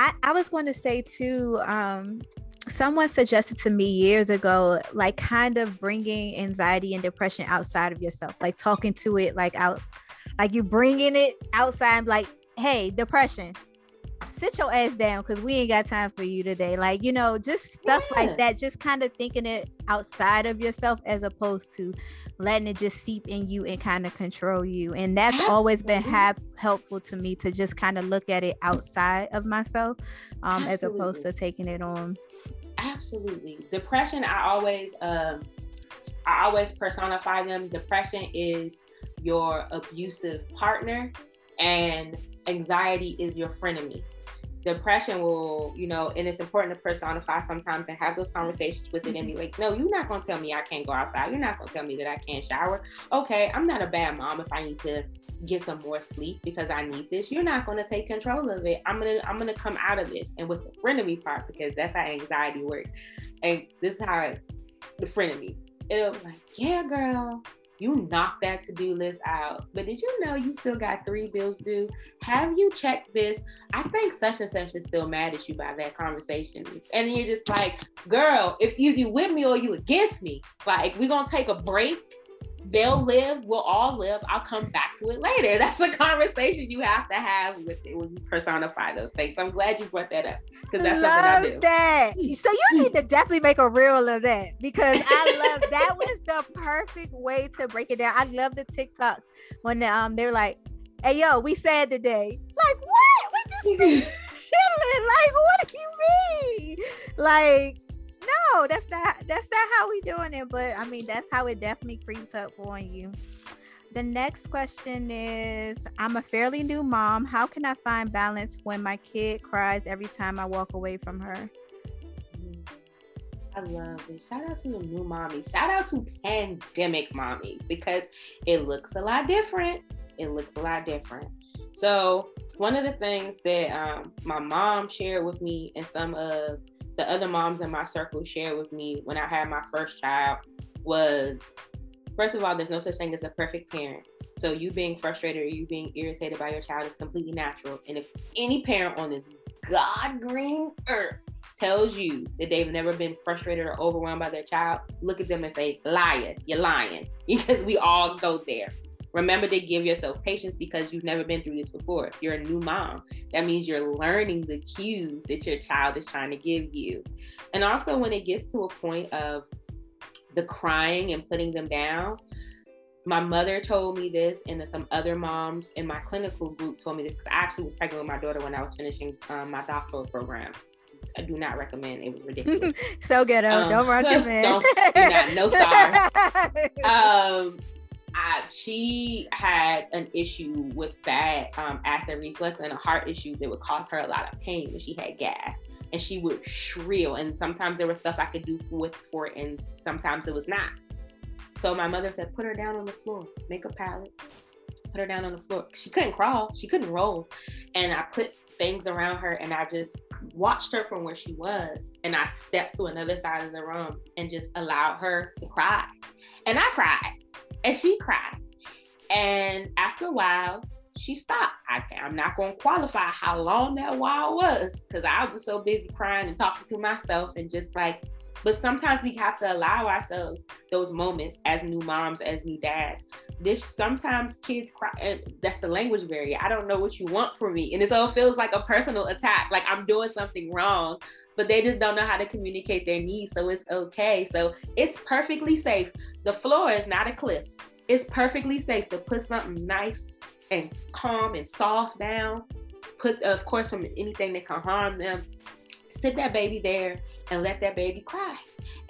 A: I, I was going to say too, um, someone suggested to me years ago, like kind of bringing anxiety and depression outside of yourself, like talking to it, like out, like you bringing it outside, like, hey, depression, sit your ass down because we ain't got time for you today. Like, you know, just stuff yeah. like that, just kind of thinking it outside of yourself as opposed to letting it just seep in you and kind of control you. And that's Absolutely. always been have helpful to me to just kind of look at it outside of myself um, as opposed to taking it on.
B: Absolutely. Depression, I always um I always personify them. Depression is your abusive partner and anxiety is your frenemy depression will, you know, and it's important to personify sometimes and have those conversations with it and be mm-hmm. like, no, you're not gonna tell me I can't go outside. You're not gonna tell me that I can't shower. Okay, I'm not a bad mom if I need to get some more sleep because I need this. You're not gonna take control of it. I'm gonna I'm gonna come out of this. And with the frenemy part, because that's how anxiety works. And this is how it, the frenemy. It'll be like, yeah, girl, you knocked that to-do list out. But did you know you still got three bills due? Have you checked this? I think such and such is still mad at you by that conversation. And you're just like girl if you you with me or you against me like we're gonna take a break they'll live, we'll all live. I'll come back to it later. <laughs> That's a conversation you have to have with it when you personify those things. I'm glad you brought that up because that's love something I do.
A: That. <laughs> So you need to definitely make a reel of that because I love that was the perfect way to break it down. I love the TikToks when um they're like, "Hey yo, we said today." Like what? We just <laughs> chilling. Like, what do you mean? Like, no, that's not that's not how we doing it. But I mean, that's how it definitely creeps up on you. The next question is I'm a fairly new mom. How can I find balance when my kid cries every time I walk away from her?
B: I love it. Shout out to the new mommies. Shout out to pandemic mommies because it looks a lot different. It looks a lot different. So, one of the things that um, my mom shared with me and some of the other moms in my circle shared with me when I had my first child was first of all, there's no such thing as a perfect parent. So you being frustrated or you being irritated by your child is completely natural. And if any parent on this God green earth tells you that they've never been frustrated or overwhelmed by their child, look at them and say, liar, you're lying. <laughs> Because we all go there. Remember to give yourself patience because you've never been through this before. If you're a new mom, that means you're learning the cues that your child is trying to give you. And also, when it gets to a point of the crying and putting them down. My mother told me this, and some other moms in my clinical group told me this because I actually was pregnant with my daughter when I was finishing um, my doctoral program. I do not recommend. It was ridiculous. <laughs>
A: so ghetto. Um, don't <laughs> recommend.
B: don't, do not. No stars. <laughs> um, I, she had an issue with bad um, acid reflux and a heart issue that would cause her a lot of pain when she had gas and she would shrill. And sometimes there was stuff I could do with for it, and sometimes it was not. So my mother said, put her down on the floor, make a pallet, put her down on the floor. She couldn't crawl, she couldn't roll. And I put things around her and I just watched her from where she was. And I stepped to another side of the room and just allowed her to cry. And I cried and she cried. And after a while, she stopped. I, I'm not going to qualify how long that while was because I was so busy crying and talking to myself and just like, but sometimes we have to allow ourselves those moments as new moms, as new dads. This sometimes kids cry. And that's the language barrier. I don't know what you want from me, and it all feels like a personal attack. Like I'm doing something wrong, but they just don't know how to communicate their needs. So it's okay. So it's perfectly safe. The floor is not a cliff. It's perfectly safe to put something nice and calm and soft down. Put, of course, from anything that can harm them. Sit that baby there and let that baby cry.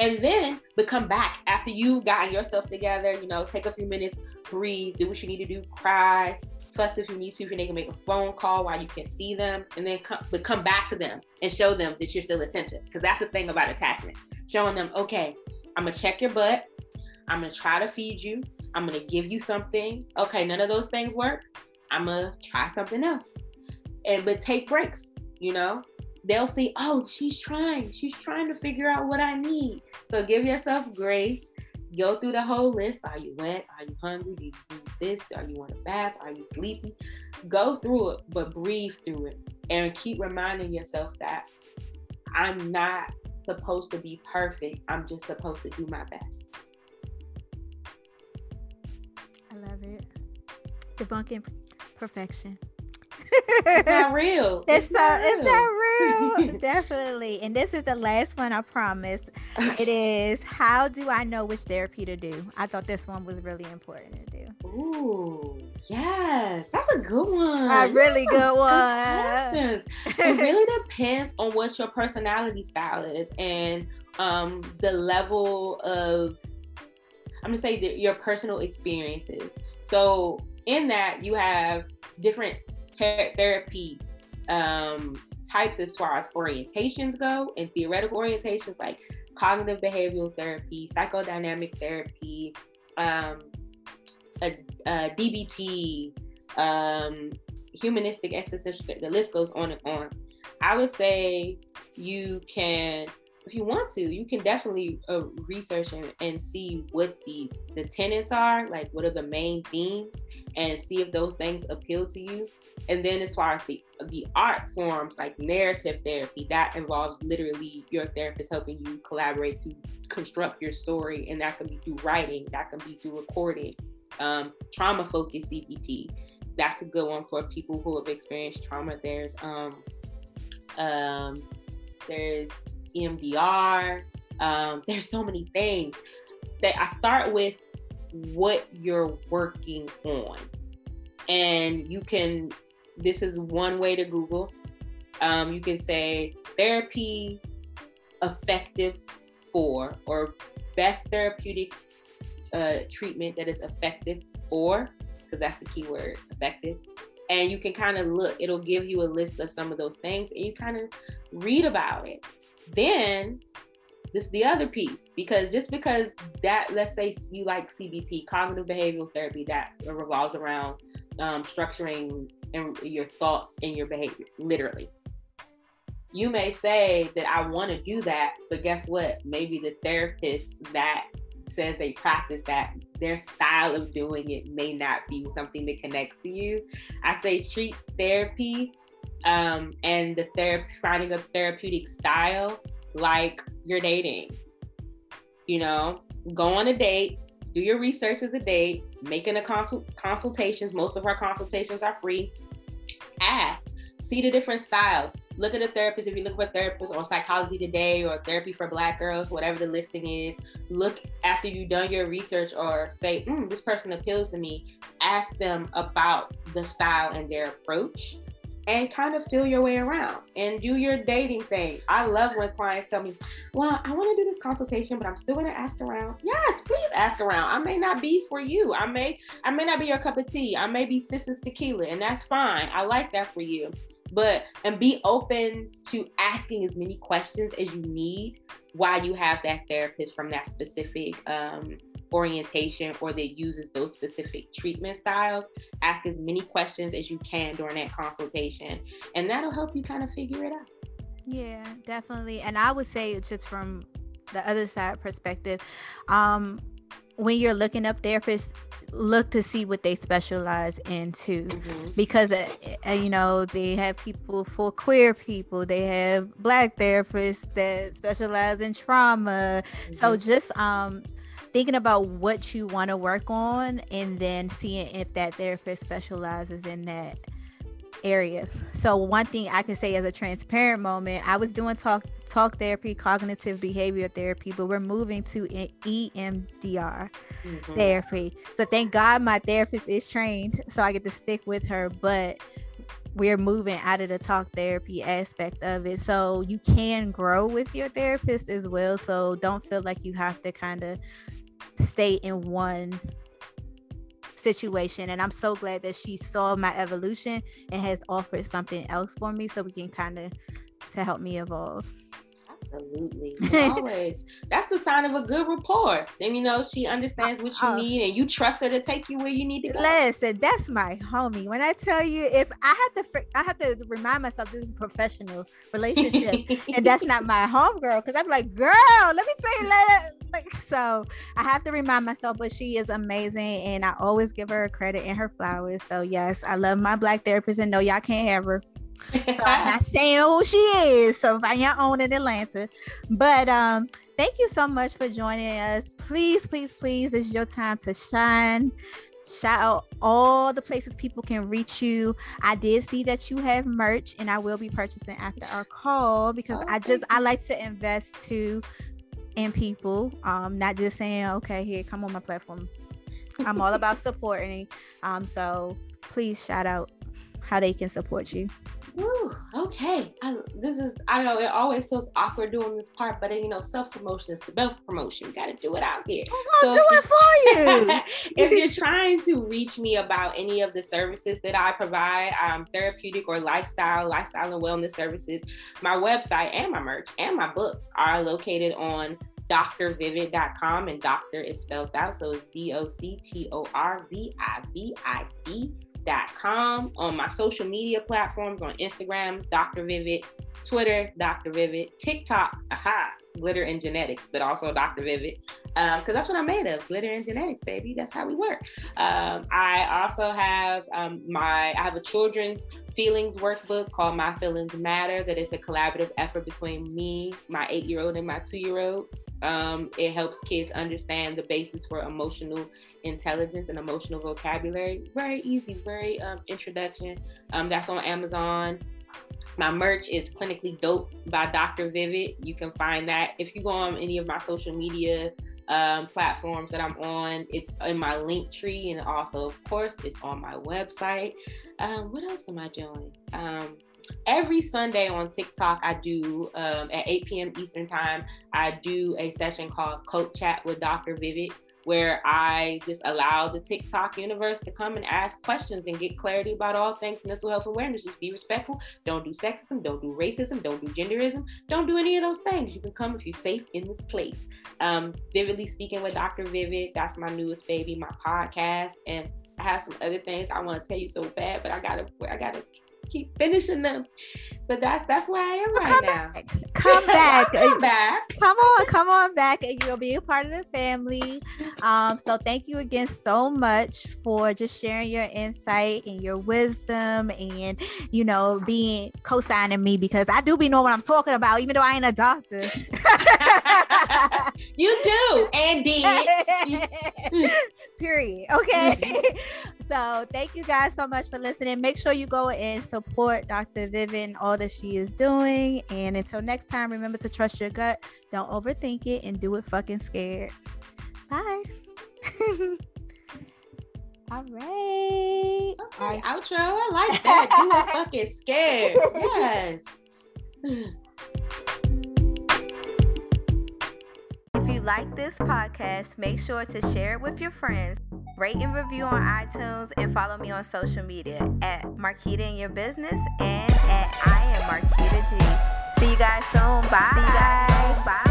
B: And then but come back after you've gotten yourself together, you know, take a few minutes, breathe, do what you need to do, cry, fuss if you need to, if you need to make a phone call while you can't see them, and then come but come back to them and show them that you're still attentive. Because that's the thing about attachment. Showing them, okay, I'm gonna check your butt, I'm gonna try to feed you, I'm gonna give you something. Okay, none of those things work. I'm gonna try something else. And but take breaks, you know. They'll see, oh, she's trying. She's trying to figure out what I need. So give yourself grace. Go through the whole list. Are you wet? Are you hungry? Do you need this? Are you want a bath? Are you sleepy? Go through it, but breathe through it. And keep reminding yourself that I'm not supposed to be perfect. I'm just supposed to do my best.
A: I love it. Debunking perfection.
B: It's not <laughs> real.
A: It's, it's not, it's not real. <laughs> Definitely. And this is the last one, I promise. It is how do I know which therapy to do? I thought this one was really important to do.
B: Ooh, yes. That's a good one.
A: A really good one.
B: It <laughs> really depends on what your personality style is and um, the level of I'm gonna say your personal experiences. So in that you have different ter- therapy um, types as far as orientations go, and theoretical orientations like cognitive behavioral therapy, psychodynamic therapy, um, a, a DBT, um, humanistic existential. The list goes on and on. I would say you can if you want to, you can definitely uh, research and, and see what the the tenets are, like what are the main themes, and see if those things appeal to you. And then as far as the the art forms, like narrative therapy, that involves literally your therapist helping you collaborate to construct your story, and that can be through writing, that can be through recording. Um, trauma focused CBT, that's a good one for people who have experienced trauma. There's um, um, there's EMDR. Um, <laughs> there's so many things that I start with what you're working on. And you can, this is one way to Google. Um, you can say therapy effective for or best therapeutic uh, treatment that is effective for, because that's the key word, effective. And you can kind of look, it'll give you a list of some of those things and you kind of read about it. Then this is the other piece because just because that let's say you like cbt cognitive behavioral therapy that revolves around um, structuring your thoughts and your behaviors literally. You may say that i want to do that but guess what? Maybe the therapist that says they practice that their style of doing it may not be something that connects to you. I say treat therapy um, and the therapy finding a therapeutic style like you're dating. You know, go on a date, do your research as a date, making a consult consultations. Most of our consultations are free. Ask, see the different styles. Look at a therapist if you look for a therapist or psychology today or therapy for black girls, whatever the listing is. Look after you've done your research or say, mm, this person appeals to me. Ask them about the style and their approach and kind of feel your way around and do your dating thing. I love when clients tell me, Well, I want to do this consultation, but I'm still gonna ask around. Yes, please ask around. I may not be for you. I may I may not be your cup of tea. I may be Sis's tequila, and that's fine. I like that for you. But and be open to asking as many questions as you need while you have that therapist from that specific um, orientation or that uses those specific treatment styles, ask as many questions as you can during that consultation. And that'll help you kind of figure it out.
A: Yeah, definitely. And I would say just from the other side perspective, um, when you're looking up therapists, look to see what they specialize into mm-hmm. because uh, uh, you know they have people for queer people they have black therapists that specialize in trauma mm-hmm. so just um thinking about what you want to work on and then seeing if that therapist specializes in that area. So one thing I can say as a transparent moment, I was doing talk talk therapy, cognitive behavior therapy, but we're moving to EMDR mm-hmm. therapy. So thank God my therapist is trained, so I get to stick with her. But we're moving out of the talk therapy aspect of it. So you can grow with your therapist as well. So don't feel like you have to kind of stay in one situation and i'm so glad that she saw my evolution and has offered something else for me so we can kind of to help me evolve
B: Absolutely. <laughs> Always. That's the sign of a good rapport. Then you know she understands what you uh, need and you trust her to take you where you need to go.
A: Listen, that's my homie. When I tell you if I had to I have to remind myself this is a professional relationship <laughs> and that's not my homegirl because I'm like, girl, let me tell you later. Like so I have to remind myself, but she is amazing and I always give her credit and her flowers. So yes, I love my black therapist and no, y'all can't have her so I'm not <laughs> saying who she is. So find your own in Atlanta. But um, thank you so much for joining us. Please, please, please, this is your time to shine. Shout out all the places people can reach you. I did see that you have merch, and I will be purchasing after our call because oh, I just I like to invest too in people. Um, not just saying, okay, here, come on my platform. I'm all about <laughs> supporting. Um, so please shout out how they can support you.
B: Woo, okay. I, this is, I know it always feels awkward doing this part, but you know, self promotion is self promotion. Got to do it out here.
A: I'm so do it for
B: you. <laughs> if you're trying to reach me about any of the services that I provide, um, therapeutic or lifestyle, lifestyle and wellness services, my website and my merch and my books are located on drvivid.com and doctor is spelled out. So it's D O C T O R V I V I D com on my social media platforms on Instagram, Dr. Vivid, Twitter, Dr. Vivid, TikTok, aha, glitter and genetics, but also Dr. Vivid, because um, that's what I'm made of, glitter and genetics, baby. That's how we work. Um, I also have um, my I have a children's feelings workbook called My Feelings Matter. That is a collaborative effort between me, my eight year old, and my two year old. Um, it helps kids understand the basis for emotional intelligence and emotional vocabulary. Very easy, very um, introduction. Um, that's on Amazon. My merch is clinically dope by Dr. Vivid. You can find that if you go on any of my social media um, platforms that I'm on. It's in my Linktree, and also, of course, it's on my website. Um, what else am I doing? Um, every Sunday on TikTok, I do um, at 8 p.m. Eastern Time, I do a session called Coach Chat with Dr. Vivid, where I just allow the TikTok universe to come and ask questions and get clarity about all things mental health awareness. Just be respectful. Don't do sexism. Don't do racism. Don't do genderism. Don't do any of those things. You can come if you're safe in this place. Um, Vividly speaking with Dr. Vivid. That's my newest baby, my podcast, and I have some other things I want to tell you so bad, but I gotta, I gotta keep finishing them. But that's that's where I am right
A: come
B: now.
A: Back. Come back. <laughs>
B: come back.
A: Come on, come on back, and you'll be a part of the family. Um, so thank you again so much for just sharing your insight and your wisdom, and you know being co-signing me because I do be know what I'm talking about, even though I ain't a doctor. <laughs>
B: you do, and did. <laughs>
A: Period. Okay. So thank you guys so much for listening. Make sure you go and support Dr. Vivid, all that she is doing. And until next time, remember to trust your gut. Don't overthink it and do it fucking scared. Bye. <laughs> all right.
B: Okay, outro. I like that. Do it fucking scared. <laughs> Yes. <laughs>
A: you like this podcast, make sure to share it with your friends. Rate and review on iTunes and follow me on social media at Markitta in your business and at I am Markitta G. See you guys soon. Bye. See you guys. Bye.